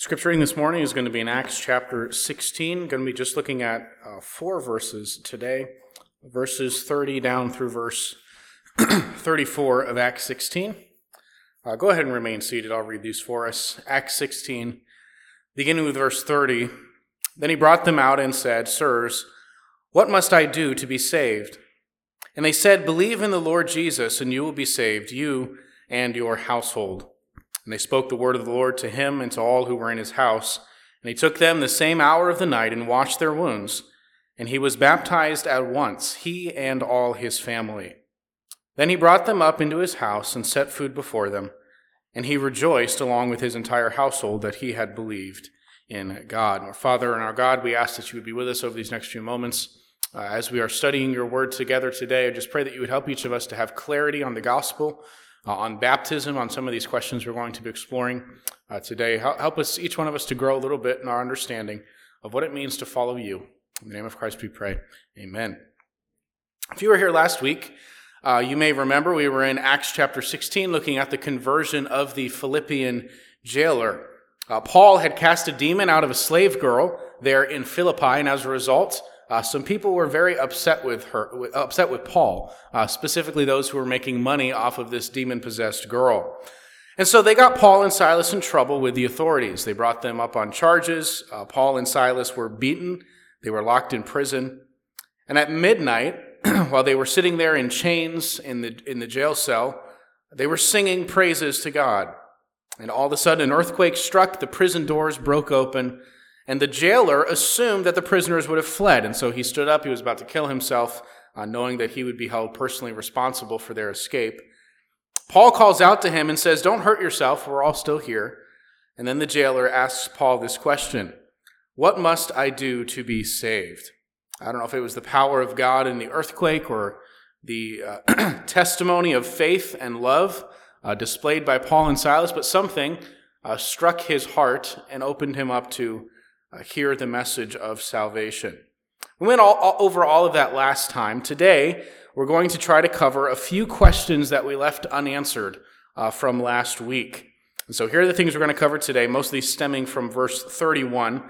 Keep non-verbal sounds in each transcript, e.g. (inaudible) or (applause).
Scripture reading this morning is going to be in Acts chapter 16. Going to be just looking at uh, four verses today, verses 30 down through verse (clears throat) 34 of Acts 16. Uh, go ahead and remain seated. I'll read these for us. Acts 16, beginning with verse 30. Then he brought them out and said, Sirs, what must I do to be saved? And they said, Believe in the Lord Jesus, and you will be saved, you and your household. And they spoke the word of the Lord to him and to all who were in his house. And he took them the same hour of the night and washed their wounds. And he was baptized at once, he and all his family. Then he brought them up into his house and set food before them. And he rejoiced along with his entire household that he had believed in God. Our Father and our God, we ask that you would be with us over these next few moments. Uh, as we are studying your word together today, I just pray that you would help each of us to have clarity on the gospel uh, on baptism, on some of these questions we're going to be exploring uh, today. Help us, each one of us, to grow a little bit in our understanding of what it means to follow you. In the name of Christ we pray. Amen. If you were here last week, uh, you may remember we were in Acts chapter 16 looking at the conversion of the Philippian jailer. Uh, Paul had cast a demon out of a slave girl there in Philippi, and as a result, uh, some people were very upset with her, upset with Paul, uh, specifically those who were making money off of this demon possessed girl. And so they got Paul and Silas in trouble with the authorities. They brought them up on charges. Uh, Paul and Silas were beaten. They were locked in prison. And at midnight, (clears throat) while they were sitting there in chains in the, in the jail cell, they were singing praises to God. And all of a sudden, an earthquake struck, the prison doors broke open, and the jailer assumed that the prisoners would have fled. And so he stood up. He was about to kill himself, uh, knowing that he would be held personally responsible for their escape. Paul calls out to him and says, Don't hurt yourself. We're all still here. And then the jailer asks Paul this question What must I do to be saved? I don't know if it was the power of God in the earthquake or the uh, (clears throat) testimony of faith and love uh, displayed by Paul and Silas, but something uh, struck his heart and opened him up to uh, hear the message of salvation. We went all, all, over all of that last time. Today, we're going to try to cover a few questions that we left unanswered uh, from last week. And so here are the things we're going to cover today, most of these stemming from verse 31,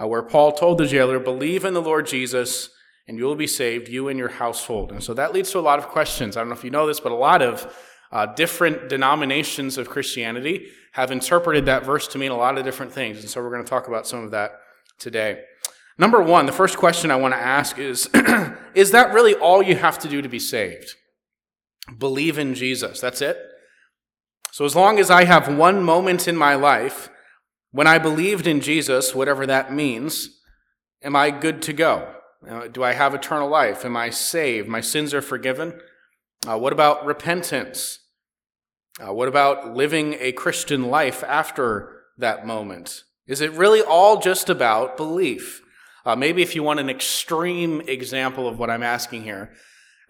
uh, where Paul told the jailer, Believe in the Lord Jesus, and you will be saved, you and your household. And so that leads to a lot of questions. I don't know if you know this, but a lot of uh, different denominations of Christianity have interpreted that verse to mean a lot of different things. And so we're going to talk about some of that today. Number one, the first question I want to ask is (clears throat) Is that really all you have to do to be saved? Believe in Jesus. That's it? So, as long as I have one moment in my life when I believed in Jesus, whatever that means, am I good to go? Uh, do I have eternal life? Am I saved? My sins are forgiven? Uh, what about repentance? Uh, what about living a Christian life after that moment? Is it really all just about belief? Uh, maybe if you want an extreme example of what I'm asking here,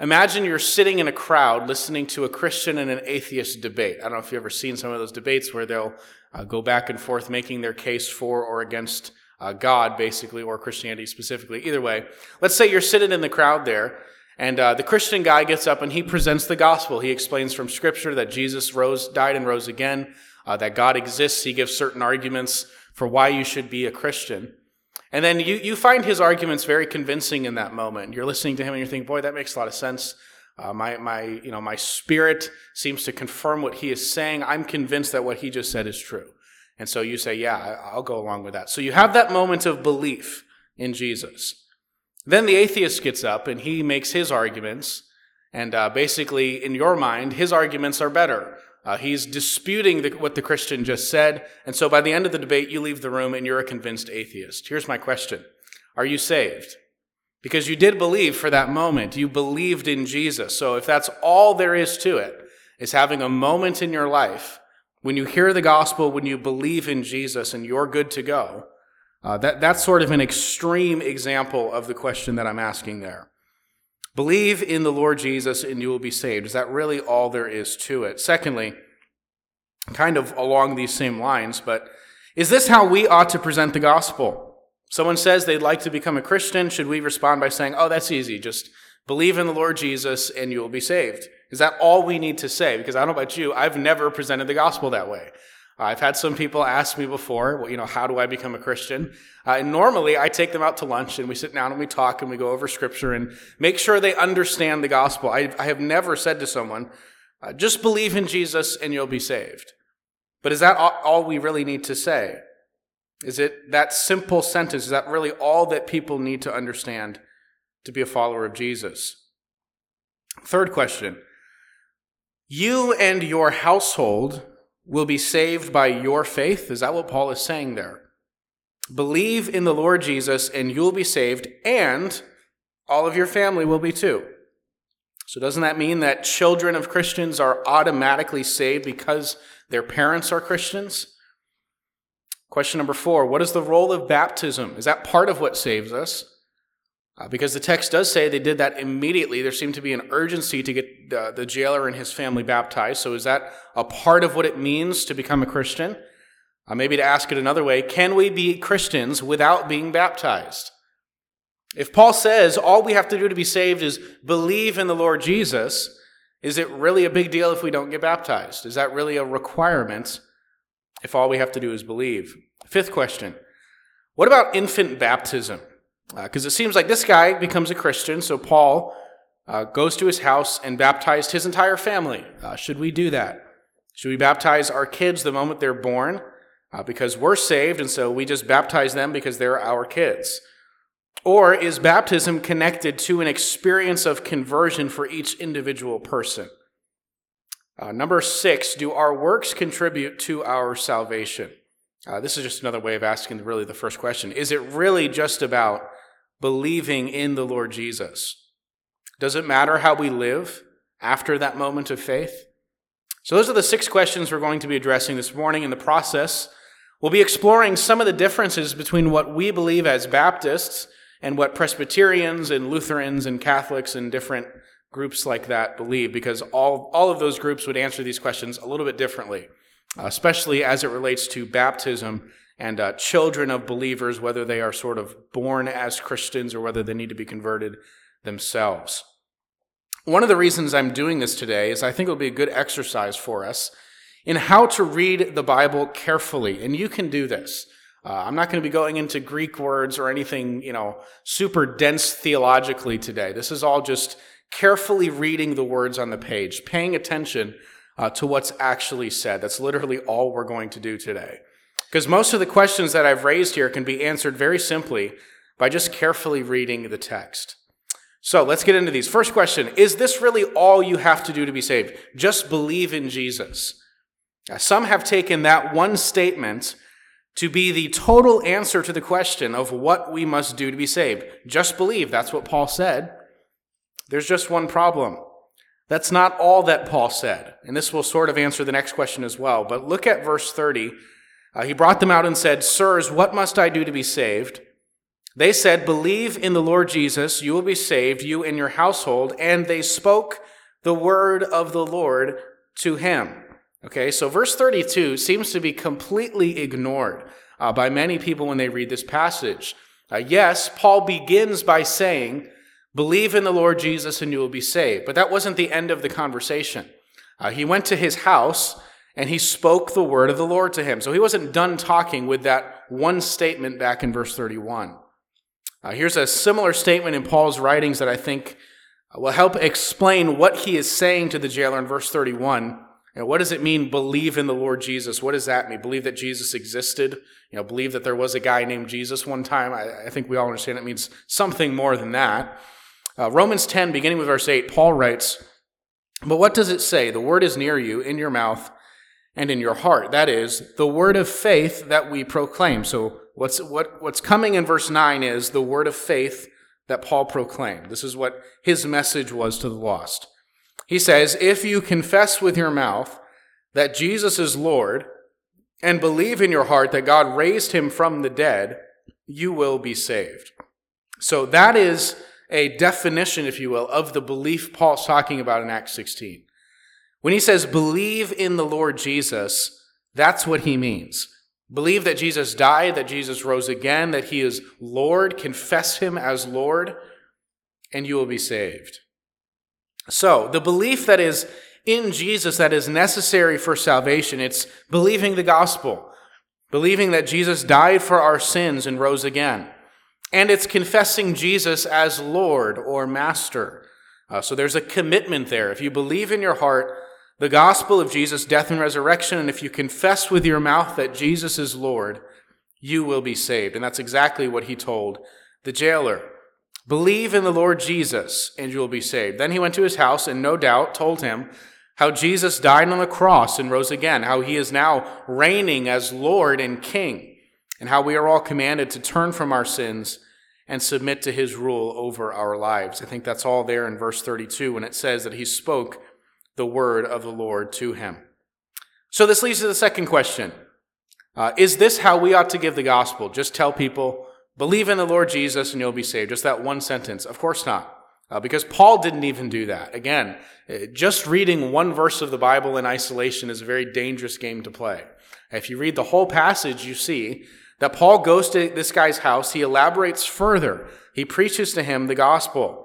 imagine you're sitting in a crowd listening to a Christian and an atheist debate. I don't know if you've ever seen some of those debates where they'll uh, go back and forth making their case for or against uh, God, basically, or Christianity specifically. Either way, let's say you're sitting in the crowd there, and uh, the Christian guy gets up and he presents the gospel. He explains from Scripture that Jesus rose, died, and rose again, uh, that God exists. He gives certain arguments for why you should be a Christian. And then you, you find his arguments very convincing in that moment. You're listening to him and you're thinking, boy, that makes a lot of sense. Uh, my, my, you know, my spirit seems to confirm what he is saying. I'm convinced that what he just said is true. And so you say, yeah, I'll go along with that. So you have that moment of belief in Jesus. Then the atheist gets up and he makes his arguments. And uh, basically, in your mind, his arguments are better. Uh, he's disputing the, what the Christian just said. And so by the end of the debate, you leave the room and you're a convinced atheist. Here's my question Are you saved? Because you did believe for that moment. You believed in Jesus. So if that's all there is to it, is having a moment in your life when you hear the gospel, when you believe in Jesus and you're good to go, uh, that, that's sort of an extreme example of the question that I'm asking there. Believe in the Lord Jesus and you will be saved. Is that really all there is to it? Secondly, kind of along these same lines, but is this how we ought to present the gospel? Someone says they'd like to become a Christian. Should we respond by saying, oh, that's easy. Just believe in the Lord Jesus and you will be saved? Is that all we need to say? Because I don't know about you, I've never presented the gospel that way. I've had some people ask me before, well, you know, how do I become a Christian? Uh, and normally I take them out to lunch and we sit down and we talk and we go over scripture and make sure they understand the gospel. I, I have never said to someone, uh, just believe in Jesus and you'll be saved. But is that all, all we really need to say? Is it that simple sentence? Is that really all that people need to understand to be a follower of Jesus? Third question. You and your household will be saved by your faith. Is that what Paul is saying there? Believe in the Lord Jesus and you'll be saved, and all of your family will be too. So, doesn't that mean that children of Christians are automatically saved because their parents are Christians? Question number four What is the role of baptism? Is that part of what saves us? Uh, because the text does say they did that immediately. There seemed to be an urgency to get the, the jailer and his family baptized. So, is that a part of what it means to become a Christian? Uh, maybe to ask it another way, can we be Christians without being baptized? If Paul says all we have to do to be saved is believe in the Lord Jesus, is it really a big deal if we don't get baptized? Is that really a requirement if all we have to do is believe? Fifth question What about infant baptism? Because uh, it seems like this guy becomes a Christian, so Paul uh, goes to his house and baptized his entire family. Uh, should we do that? Should we baptize our kids the moment they're born? Uh, because we're saved, and so we just baptize them because they're our kids. Or is baptism connected to an experience of conversion for each individual person? Uh, number six, do our works contribute to our salvation? Uh, this is just another way of asking really the first question. Is it really just about believing in the Lord Jesus? Does it matter how we live after that moment of faith? So, those are the six questions we're going to be addressing this morning. In the process, we'll be exploring some of the differences between what we believe as Baptists and what Presbyterians and Lutherans and Catholics and different groups like that believe, because all, all of those groups would answer these questions a little bit differently, especially as it relates to baptism and uh, children of believers, whether they are sort of born as Christians or whether they need to be converted themselves. One of the reasons I'm doing this today is I think it'll be a good exercise for us in how to read the Bible carefully. And you can do this. Uh, I'm not going to be going into Greek words or anything, you know, super dense theologically today. This is all just carefully reading the words on the page, paying attention uh, to what's actually said. That's literally all we're going to do today. Because most of the questions that I've raised here can be answered very simply by just carefully reading the text. So let's get into these. First question Is this really all you have to do to be saved? Just believe in Jesus. Now, some have taken that one statement to be the total answer to the question of what we must do to be saved. Just believe. That's what Paul said. There's just one problem. That's not all that Paul said. And this will sort of answer the next question as well. But look at verse 30. Uh, he brought them out and said, Sirs, what must I do to be saved? They said, Believe in the Lord Jesus, you will be saved, you and your household. And they spoke the word of the Lord to him. Okay, so verse 32 seems to be completely ignored uh, by many people when they read this passage. Uh, yes, Paul begins by saying, Believe in the Lord Jesus and you will be saved. But that wasn't the end of the conversation. Uh, he went to his house and he spoke the word of the Lord to him. So he wasn't done talking with that one statement back in verse 31. Uh, here's a similar statement in Paul's writings that I think will help explain what he is saying to the jailer in verse 31 you know, what does it mean, believe in the Lord Jesus? What does that mean? Believe that Jesus existed? You know, believe that there was a guy named Jesus one time? I, I think we all understand it means something more than that. Uh, Romans 10, beginning with verse 8, Paul writes, But what does it say? The word is near you, in your mouth and in your heart. That is, the word of faith that we proclaim. So what's, what, what's coming in verse 9 is the word of faith that Paul proclaimed. This is what his message was to the lost. He says, If you confess with your mouth that Jesus is Lord and believe in your heart that God raised him from the dead, you will be saved. So that is a definition, if you will, of the belief Paul's talking about in Acts 16. When he says believe in the Lord Jesus, that's what he means. Believe that Jesus died, that Jesus rose again, that he is Lord, confess him as Lord, and you will be saved. So, the belief that is in Jesus that is necessary for salvation. It's believing the gospel, believing that Jesus died for our sins and rose again. And it's confessing Jesus as Lord or Master. Uh, so there's a commitment there. If you believe in your heart the gospel of Jesus' death and resurrection, and if you confess with your mouth that Jesus is Lord, you will be saved. And that's exactly what he told the jailer. Believe in the Lord Jesus, and you will be saved. Then he went to his house and no doubt told him how Jesus died on the cross and rose again, how he is now reigning as Lord and King, and how we are all commanded to turn from our sins and submit to his rule over our lives. I think that's all there in verse 32 when it says that he spoke the word of the Lord to him. So this leads to the second question. Uh, is this how we ought to give the gospel? Just tell people, believe in the Lord Jesus and you'll be saved. Just that one sentence. Of course not. Uh, because Paul didn't even do that. Again, uh, just reading one verse of the Bible in isolation is a very dangerous game to play. If you read the whole passage, you see that Paul goes to this guy's house. He elaborates further. He preaches to him the gospel.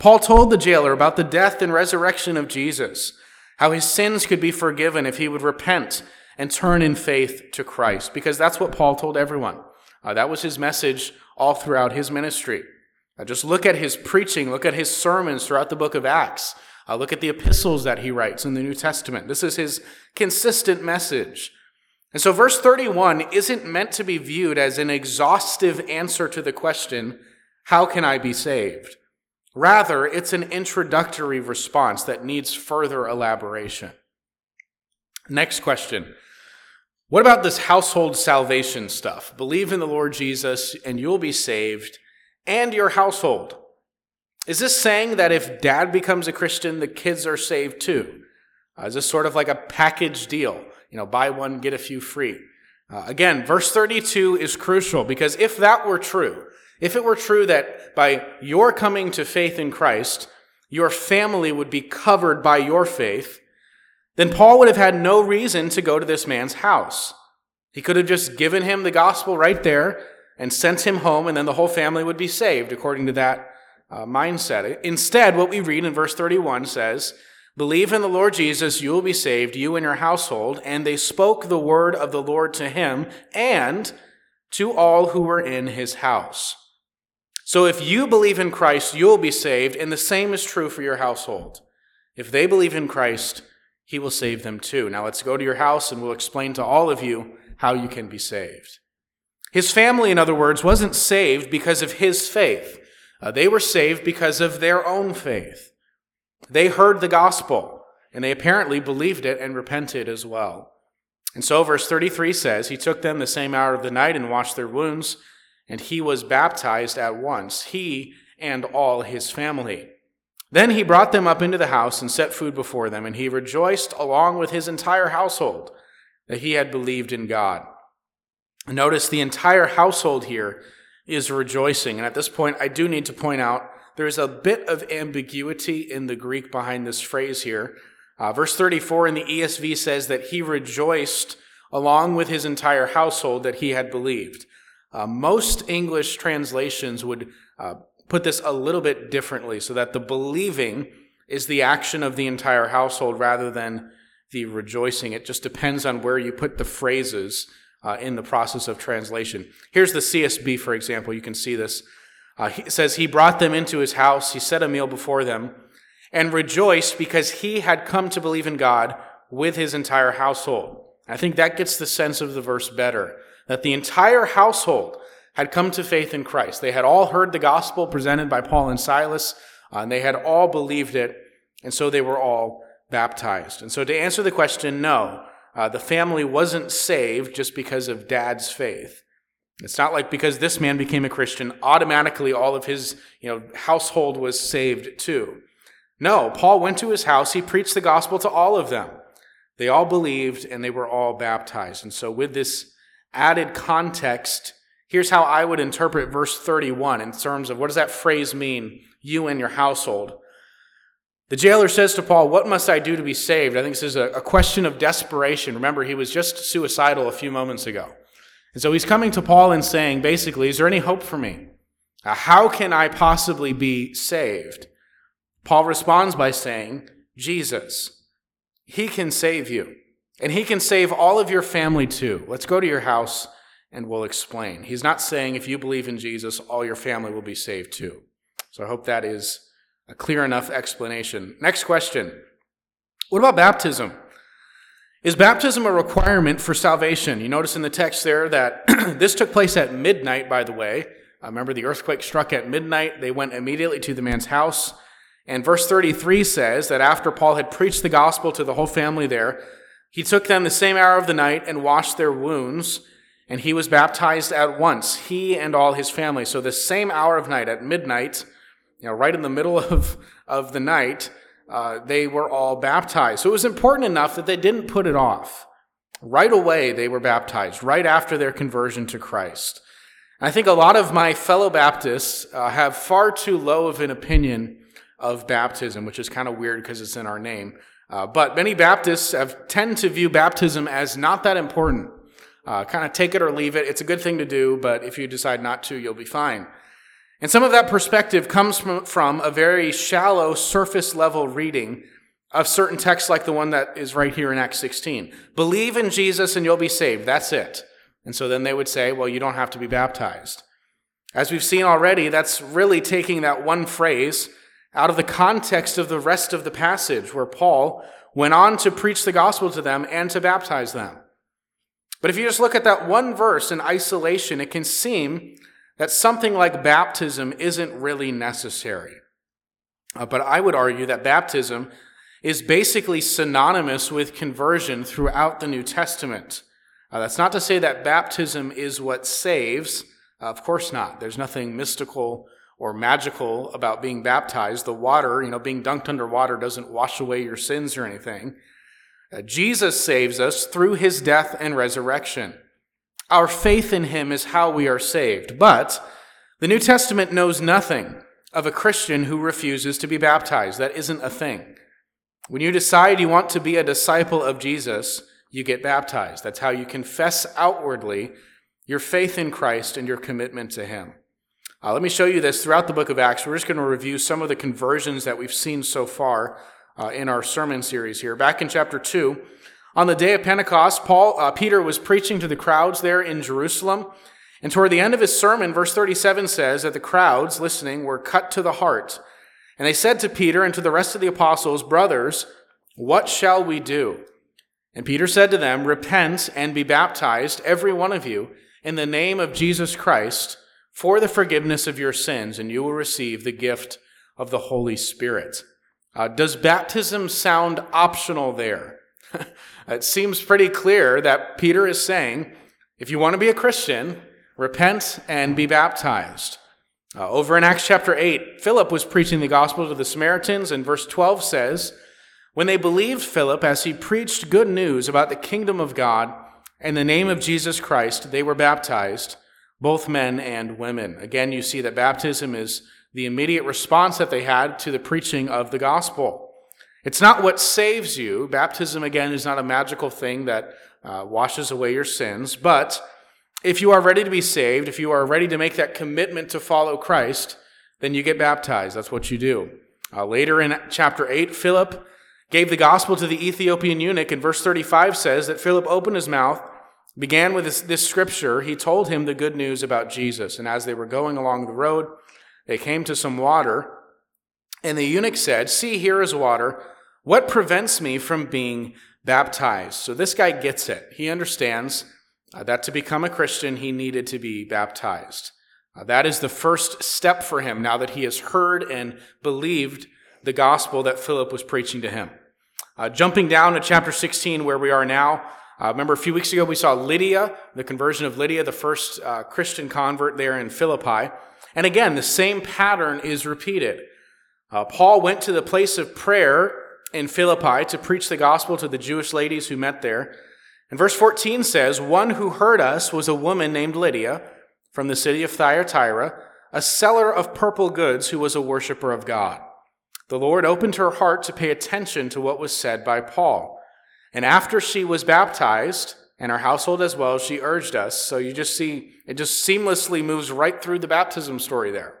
Paul told the jailer about the death and resurrection of Jesus, how his sins could be forgiven if he would repent and turn in faith to Christ, because that's what Paul told everyone. Uh, that was his message all throughout his ministry. Uh, just look at his preaching, look at his sermons throughout the book of Acts, uh, look at the epistles that he writes in the New Testament. This is his consistent message. And so, verse 31 isn't meant to be viewed as an exhaustive answer to the question, How can I be saved? Rather, it's an introductory response that needs further elaboration. Next question What about this household salvation stuff? Believe in the Lord Jesus and you'll be saved and your household. Is this saying that if dad becomes a Christian, the kids are saved too? Uh, is this sort of like a package deal? You know, buy one, get a few free. Uh, again, verse 32 is crucial because if that were true, if it were true that by your coming to faith in Christ, your family would be covered by your faith, then Paul would have had no reason to go to this man's house. He could have just given him the gospel right there and sent him home, and then the whole family would be saved according to that uh, mindset. Instead, what we read in verse 31 says, Believe in the Lord Jesus, you will be saved, you and your household. And they spoke the word of the Lord to him and to all who were in his house. So if you believe in Christ, you'll be saved, and the same is true for your household. If they believe in Christ, he will save them too. Now let's go to your house and we'll explain to all of you how you can be saved. His family, in other words, wasn't saved because of his faith. Uh, they were saved because of their own faith. They heard the gospel, and they apparently believed it and repented as well. And so, verse 33 says, He took them the same hour of the night and washed their wounds, and he was baptized at once, he and all his family. Then he brought them up into the house and set food before them, and he rejoiced along with his entire household that he had believed in God. Notice the entire household here is rejoicing. And at this point, I do need to point out there's a bit of ambiguity in the Greek behind this phrase here. Uh, verse 34 in the ESV says that he rejoiced along with his entire household that he had believed. Uh, most English translations would uh, put this a little bit differently so that the believing is the action of the entire household rather than the rejoicing. It just depends on where you put the phrases uh, in the process of translation. Here's the CSB, for example. You can see this. Uh, it says, He brought them into his house, he set a meal before them, and rejoiced because he had come to believe in God with his entire household. I think that gets the sense of the verse better that the entire household had come to faith in Christ. They had all heard the gospel presented by Paul and Silas, uh, and they had all believed it, and so they were all baptized. And so to answer the question, no, uh, the family wasn't saved just because of dad's faith. It's not like because this man became a Christian, automatically all of his you know, household was saved too. No, Paul went to his house, he preached the gospel to all of them. They all believed and they were all baptized. And so, with this added context, here's how I would interpret verse 31 in terms of what does that phrase mean, you and your household. The jailer says to Paul, What must I do to be saved? I think this is a, question of desperation. Remember, he was just suicidal a few moments ago. And so he's coming to Paul and saying, basically, Is there any hope for me? Uh, how can I possibly be saved? Paul responds by saying, Jesus. He can save you. And He can save all of your family too. Let's go to your house and we'll explain. He's not saying if you believe in Jesus, all your family will be saved too. So I hope that is a clear enough explanation. Next question What about baptism? Is baptism a requirement for salvation? You notice in the text there that (clears throat) this took place at midnight, by the way. I remember, the earthquake struck at midnight. They went immediately to the man's house. And verse 33 says that after Paul had preached the gospel to the whole family there, he took them the same hour of the night and washed their wounds, and he was baptized at once, he and all his family. So the same hour of night, at midnight, you know, right in the middle (laughs) of, of the night, uh, they were all baptized. So it was important enough that they didn't put it off. Right away, they were baptized, right after their conversion to Christ. I think a lot of my fellow Baptists uh, have far too low of an opinion of baptism, which is kind of weird because it's in our name. Uh, but many Baptists have, tend to view baptism as not that important. Uh, kind of take it or leave it. It's a good thing to do, but if you decide not to, you'll be fine. And some of that perspective comes from, from a very shallow, surface level reading of certain texts like the one that is right here in Acts 16. Believe in Jesus and you'll be saved. That's it. And so then they would say, well, you don't have to be baptized. As we've seen already, that's really taking that one phrase out of the context of the rest of the passage where Paul went on to preach the gospel to them and to baptize them. But if you just look at that one verse in isolation, it can seem that something like baptism isn't really necessary. Uh, but I would argue that baptism is basically synonymous with conversion throughout the New Testament. Uh, that's not to say that baptism is what saves. Uh, of course not. There's nothing mystical or magical about being baptized. The water, you know, being dunked under water doesn't wash away your sins or anything. Uh, Jesus saves us through his death and resurrection. Our faith in him is how we are saved. But the New Testament knows nothing of a Christian who refuses to be baptized. That isn't a thing. When you decide you want to be a disciple of Jesus, you get baptized. That's how you confess outwardly your faith in Christ and your commitment to him. Uh, let me show you this throughout the book of Acts. We're just going to review some of the conversions that we've seen so far uh, in our sermon series here. Back in chapter 2, on the day of Pentecost, Paul, uh, Peter was preaching to the crowds there in Jerusalem. And toward the end of his sermon, verse 37 says that the crowds listening were cut to the heart. And they said to Peter and to the rest of the apostles, Brothers, what shall we do? And Peter said to them, Repent and be baptized, every one of you, in the name of Jesus Christ, for the forgiveness of your sins, and you will receive the gift of the Holy Spirit. Uh, does baptism sound optional there? (laughs) it seems pretty clear that Peter is saying, if you want to be a Christian, repent and be baptized. Uh, over in Acts chapter 8, Philip was preaching the gospel to the Samaritans, and verse 12 says, When they believed Philip as he preached good news about the kingdom of God and the name of Jesus Christ, they were baptized, both men and women. Again, you see that baptism is the immediate response that they had to the preaching of the gospel. It's not what saves you. Baptism, again, is not a magical thing that uh, washes away your sins. But if you are ready to be saved, if you are ready to make that commitment to follow Christ, then you get baptized. That's what you do. Uh, later in chapter 8, Philip gave the gospel to the Ethiopian eunuch, and verse 35 says that Philip opened his mouth, began with this, this scripture. He told him the good news about Jesus. And as they were going along the road, they came to some water. And the eunuch said, See, here is water. What prevents me from being baptized? So this guy gets it. He understands uh, that to become a Christian, he needed to be baptized. Uh, that is the first step for him now that he has heard and believed the gospel that Philip was preaching to him. Uh, jumping down to chapter 16, where we are now, uh, remember a few weeks ago we saw Lydia, the conversion of Lydia, the first uh, Christian convert there in Philippi. And again, the same pattern is repeated. Uh, Paul went to the place of prayer in Philippi to preach the gospel to the Jewish ladies who met there. And verse 14 says, One who heard us was a woman named Lydia from the city of Thyatira, a seller of purple goods who was a worshiper of God. The Lord opened her heart to pay attention to what was said by Paul. And after she was baptized, and our household as well, she urged us. So you just see, it just seamlessly moves right through the baptism story there.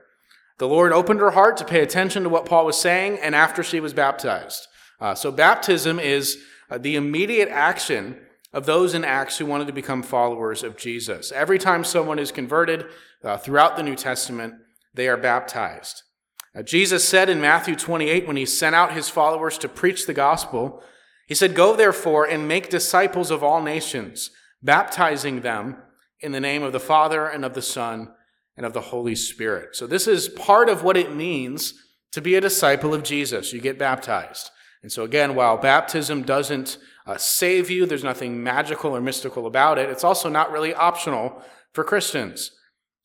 The Lord opened her heart to pay attention to what Paul was saying, and after she was baptized. Uh, so baptism is uh, the immediate action of those in Acts who wanted to become followers of Jesus. Every time someone is converted uh, throughout the New Testament, they are baptized. Uh, Jesus said in Matthew 28, when he sent out his followers to preach the gospel, he said, Go therefore and make disciples of all nations, baptizing them in the name of the Father and of the Son and of the Holy Spirit. So, this is part of what it means to be a disciple of Jesus. You get baptized. And so, again, while baptism doesn't uh, save you, there's nothing magical or mystical about it, it's also not really optional for Christians.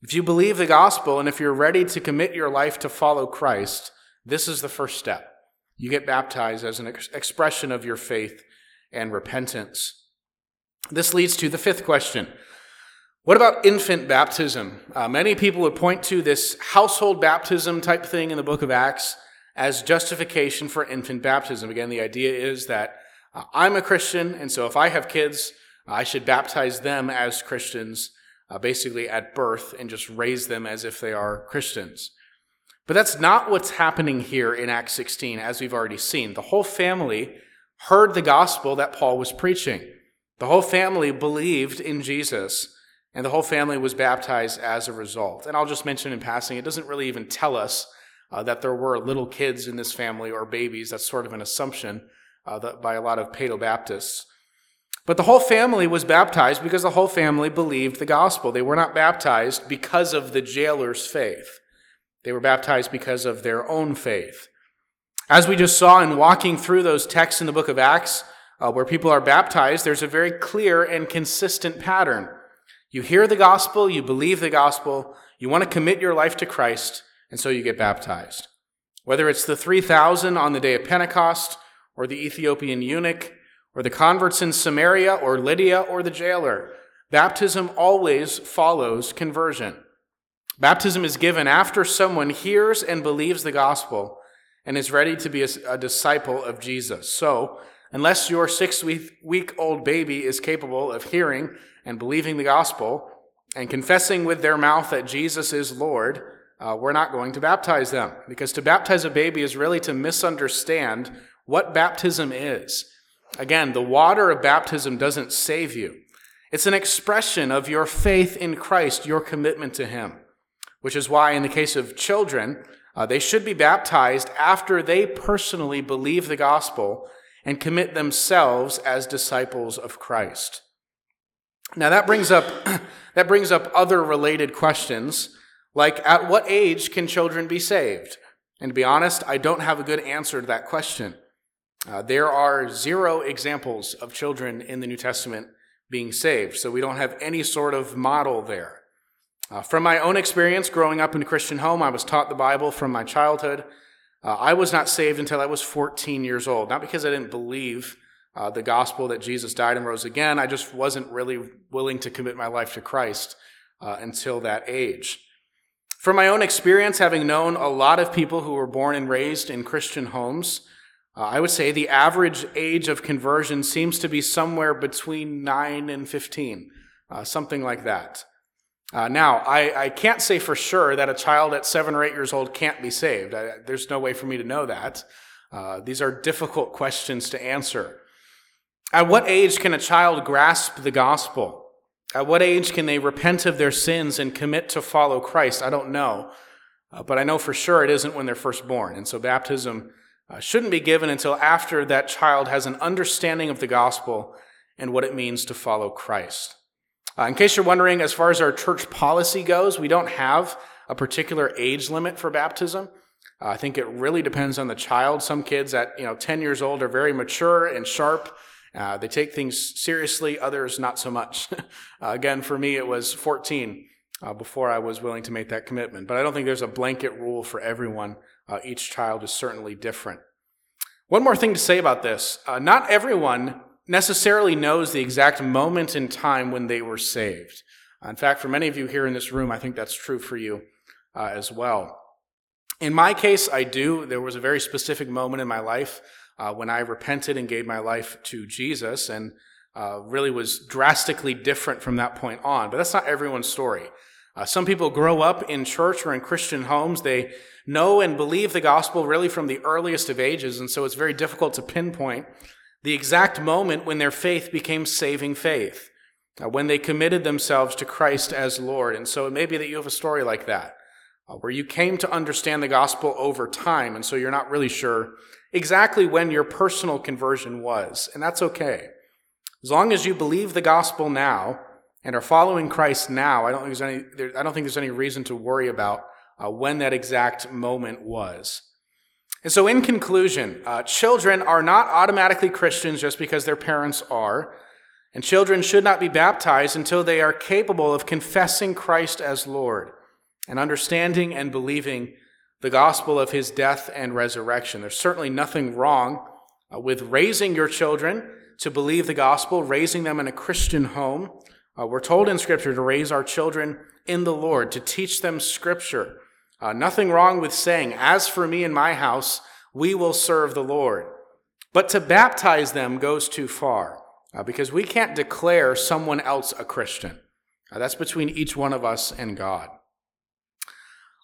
If you believe the gospel and if you're ready to commit your life to follow Christ, this is the first step. You get baptized as an ex- expression of your faith and repentance. This leads to the fifth question what about infant baptism? Uh, many people would point to this household baptism type thing in the book of Acts as justification for infant baptism. Again, the idea is that uh, I'm a Christian, and so if I have kids, I should baptize them as Christians, uh, basically at birth, and just raise them as if they are Christians. But that's not what's happening here in Acts 16, as we've already seen. The whole family heard the gospel that Paul was preaching. The whole family believed in Jesus and the whole family was baptized as a result. And I'll just mention in passing, it doesn't really even tell us uh, that there were little kids in this family or babies. That's sort of an assumption uh, by a lot of Paedo Baptists. But the whole family was baptized because the whole family believed the gospel. They were not baptized because of the jailer's faith. They were baptized because of their own faith. As we just saw in walking through those texts in the book of Acts, uh, where people are baptized, there's a very clear and consistent pattern. You hear the gospel, you believe the gospel, you want to commit your life to Christ, and so you get baptized. Whether it's the 3,000 on the day of Pentecost, or the Ethiopian eunuch, or the converts in Samaria, or Lydia, or the jailer, baptism always follows conversion. Baptism is given after someone hears and believes the gospel and is ready to be a, a disciple of Jesus. So, unless your six week old baby is capable of hearing and believing the gospel and confessing with their mouth that Jesus is Lord, uh, we're not going to baptize them. Because to baptize a baby is really to misunderstand what baptism is. Again, the water of baptism doesn't save you. It's an expression of your faith in Christ, your commitment to Him, which is why, in the case of children, uh, they should be baptized after they personally believe the gospel and commit themselves as disciples of Christ. Now that brings up (clears throat) that brings up other related questions, like at what age can children be saved? And to be honest, I don't have a good answer to that question. Uh, there are zero examples of children in the New Testament being saved, so we don't have any sort of model there. Uh, from my own experience growing up in a Christian home, I was taught the Bible from my childhood. Uh, I was not saved until I was 14 years old, not because I didn't believe uh, the gospel that Jesus died and rose again. I just wasn't really willing to commit my life to Christ uh, until that age. From my own experience, having known a lot of people who were born and raised in Christian homes, uh, I would say the average age of conversion seems to be somewhere between 9 and 15, uh, something like that. Uh, now, I, I, can't say for sure that a child at seven or eight years old can't be saved. I, there's no way for me to know that. Uh, these are difficult questions to answer. At what age can a child grasp the gospel? At what age can they repent of their sins and commit to follow Christ? I don't know. Uh, but I know for sure it isn't when they're first born. And so baptism uh, shouldn't be given until after that child has an understanding of the gospel and what it means to follow Christ. Uh, in case you're wondering, as far as our church policy goes, we don't have a particular age limit for baptism. Uh, I think it really depends on the child. Some kids at you know 10 years old are very mature and sharp uh, they take things seriously, others not so much. (laughs) uh, again, for me, it was 14 uh, before I was willing to make that commitment. But I don't think there's a blanket rule for everyone. Uh, each child is certainly different. One more thing to say about this not everyone necessarily knows the exact moment in time when they were saved. Uh, in fact, for many of you here in this room, I think that's true for you as well. In my case, I do. There was a very specific moment in my life uh, when I repented and gave my life to Jesus and uh, really was drastically different from that point on. But that's not everyone's story. Uh, some people grow up in church or in Christian homes. They know and believe the gospel really from the earliest of ages, and so it's very difficult to pinpoint the exact moment when their faith became saving faith, uh, when they committed themselves to Christ as Lord. And so it may be that you have a story like that, uh, where you came to understand the gospel over time, and so you're not really sure exactly when your personal conversion was. And that's okay. As long as you believe the gospel now and are following Christ now, I don't think there's any, I don't think there's any reason to worry about uh, when that exact moment was. And so, in conclusion, uh, children are not automatically Christians just because their parents are. And children should not be baptized until they are capable of confessing Christ as Lord and understanding and believing the gospel of his death and resurrection. There's certainly nothing wrong uh, with raising your children to believe the gospel, raising them in a Christian home. Uh, we're told in Scripture to raise our children in the Lord, to teach them Scripture. Uh, nothing wrong with saying, As for me and my house, we will serve the Lord. But to baptize them goes too far uh, because we can't declare someone else a Christian. Uh, that's between each one of us and God.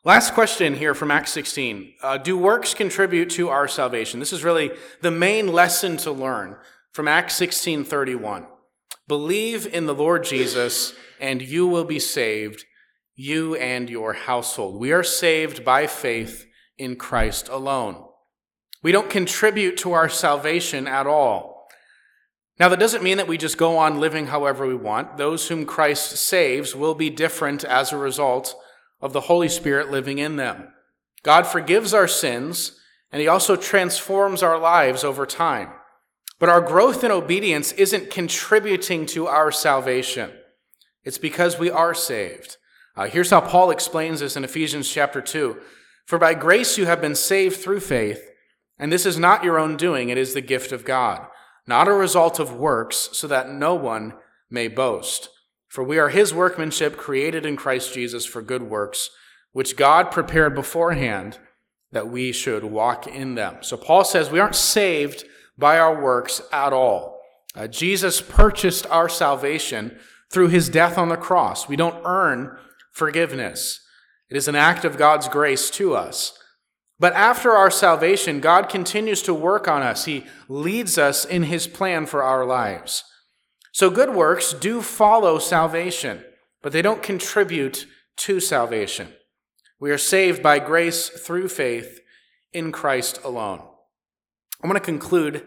Last question here from Acts 16. Uh, do works contribute to our salvation? This is really the main lesson to learn from Acts 16:31. Believe in the Lord Jesus and you will be saved, you and your household. We are saved by faith in Christ alone. We don't contribute to our salvation at all. Now, that doesn't mean that we just go on living however we want. Those whom Christ saves will be different as a result of the Holy Spirit living in them. God forgives our sins, and He also transforms our lives over time. But our growth in obedience isn't contributing to our salvation. It's because we are saved. Uh, here's how Paul explains this in Ephesians chapter 2. For by grace you have been saved through faith, and this is not your own doing, it is the gift of God, not a result of works, so that no one may boast. For we are his workmanship, created in Christ Jesus for good works, which God prepared beforehand that we should walk in them. So Paul says we aren't saved by our works at all. Uh, Jesus purchased our salvation through his death on the cross. We don't earn forgiveness. It is an act of God's grace to us. But after our salvation, God continues to work on us. He leads us in his plan for our lives. So good works do follow salvation, but they don't contribute to salvation. We are saved by grace through faith in Christ alone. I'm going to conclude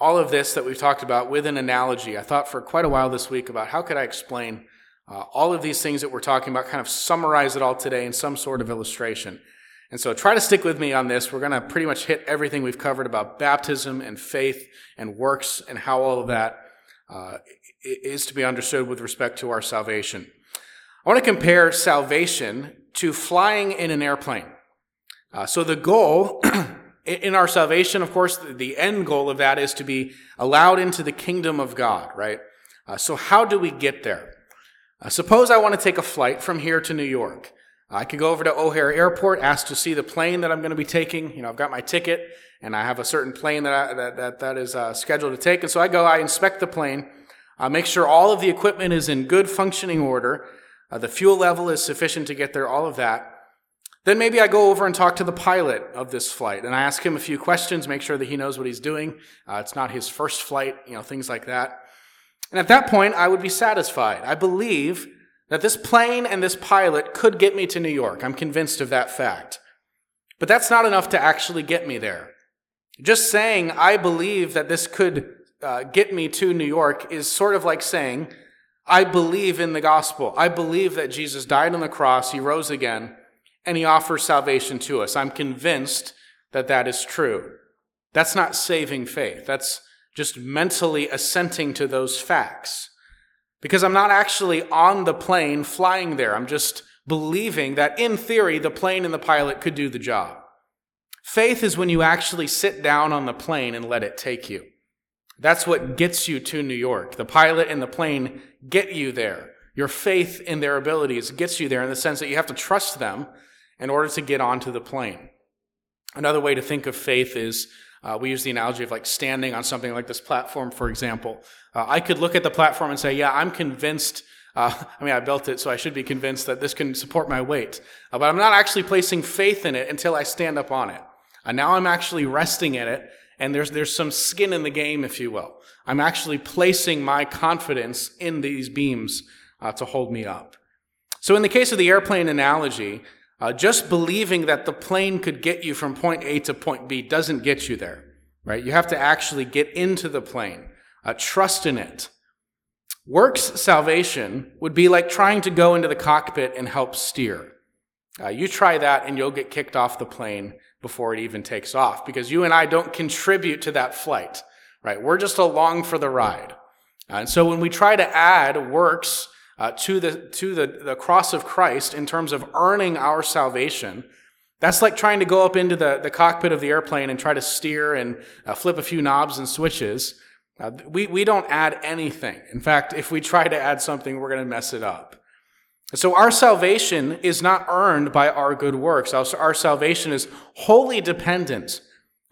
all of this that we've talked about with an analogy. I thought for quite a while this week about how could I explain uh, all of these things that we're talking about, kind of summarize it all today in some sort of illustration. And so try to stick with me on this. We're going to pretty much hit everything we've covered about baptism and faith and works and how all of that uh, is to be understood with respect to our salvation. I want to compare salvation to flying in an airplane. Uh, so the goal (clears throat) in our salvation, of course, the end goal of that is to be allowed into the kingdom of God, right? Uh, so how do we get there? Uh, suppose I want to take a flight from here to New York. I could go over to O'Hare Airport, ask to see the plane that I'm going to be taking. You know, I've got my ticket, and I have a certain plane that I, that, that, that is uh, scheduled to take. And so I go, I inspect the plane, uh, make sure all of the equipment is in good functioning order, uh, the fuel level is sufficient to get there, all of that. Then maybe I go over and talk to the pilot of this flight and I ask him a few questions, make sure that he knows what he's doing. Uh, it's not his first flight, you know, things like that. And at that point, I would be satisfied. I believe that this plane and this pilot could get me to New York. I'm convinced of that fact. But that's not enough to actually get me there. Just saying, I believe that this could uh, get me to New York is sort of like saying, I believe in the gospel. I believe that Jesus died on the cross, he rose again, and he offers salvation to us. I'm convinced that that is true. That's not saving faith. That's just mentally assenting to those facts. Because I'm not actually on the plane flying there. I'm just believing that in theory, the plane and the pilot could do the job. Faith is when you actually sit down on the plane and let it take you. That's what gets you to New York. The pilot and the plane get you there. Your faith in their abilities gets you there in the sense that you have to trust them in order to get onto the plane. Another way to think of faith is uh, we use the analogy of like standing on something like this platform, for example. Uh, I could look at the platform and say, yeah, I'm convinced. Uh, (laughs) I mean, I built it, so I should be convinced that this can support my weight. Uh, but I'm not actually placing faith in it until I stand up on it. And now I'm actually resting in it and there's, there's some skin in the game, if you will. I'm actually placing my confidence in these beams uh, to hold me up. So, in the case of the airplane analogy, uh, just believing that the plane could get you from point A to point B doesn't get you there, right? You have to actually get into the plane, uh, trust in it. Works salvation would be like trying to go into the cockpit and help steer. Uh, you try that and you'll get kicked off the plane before it even takes off because you and I don't contribute to that flight, right? We're just along for the ride. And so when we try to add works uh, to, the, to the, the cross of Christ in terms of earning our salvation, that's like trying to go up into the, the cockpit of the airplane and try to steer and uh, flip a few knobs and switches. Uh, we, we don't add anything. In fact, if we try to add something, we're going to mess it up. So our salvation is not earned by our good works. Our salvation is wholly dependent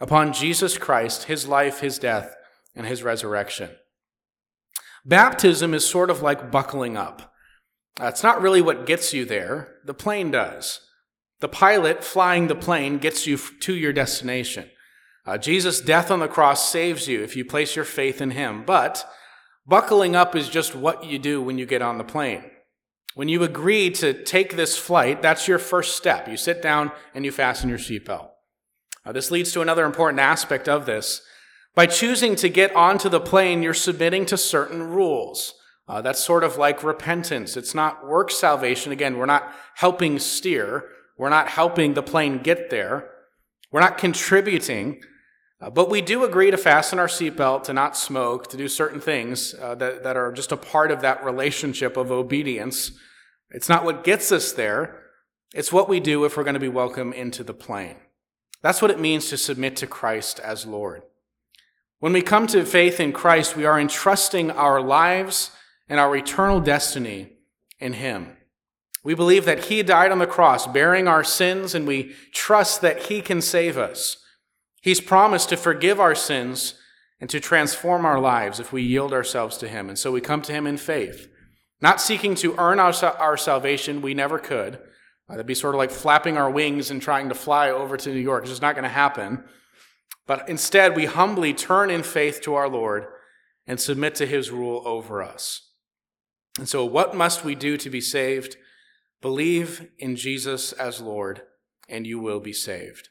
upon Jesus Christ, his life, his death, and his resurrection. Baptism is sort of like buckling up. Uh, it's not really what gets you there, the plane does. The pilot flying the plane gets you to your destination. Uh, Jesus' death on the cross saves you if you place your faith in him, but buckling up is just what you do when you get on the plane. When you agree to take this flight, that's your first step. You sit down and you fasten your seatbelt. Uh, this leads to another important aspect of this. By choosing to get onto the plane, you're submitting to certain rules. Uh, that's sort of like repentance. It's not work salvation. Again, we're not helping steer. We're not helping the plane get there. We're not contributing. Uh, but we do agree to fasten our seatbelt, to not smoke, to do certain things uh, that, that are just a part of that relationship of obedience. It's not what gets us there, it's what we do if we're going to be welcome into the plane. That's what it means to submit to Christ as Lord. When we come to faith in Christ, we are entrusting our lives and our eternal destiny in Him. We believe that He died on the cross, bearing our sins, and we trust that He can save us. He's promised to forgive our sins and to transform our lives if we yield ourselves to Him. And so we come to Him in faith, not seeking to earn our, our salvation. We never could. Uh, that'd be sort of like flapping our wings and trying to fly over to New York. It's just not going to happen. But instead, we humbly turn in faith to our Lord and submit to His rule over us. And so, what must we do to be saved? Believe in Jesus as Lord, and you will be saved.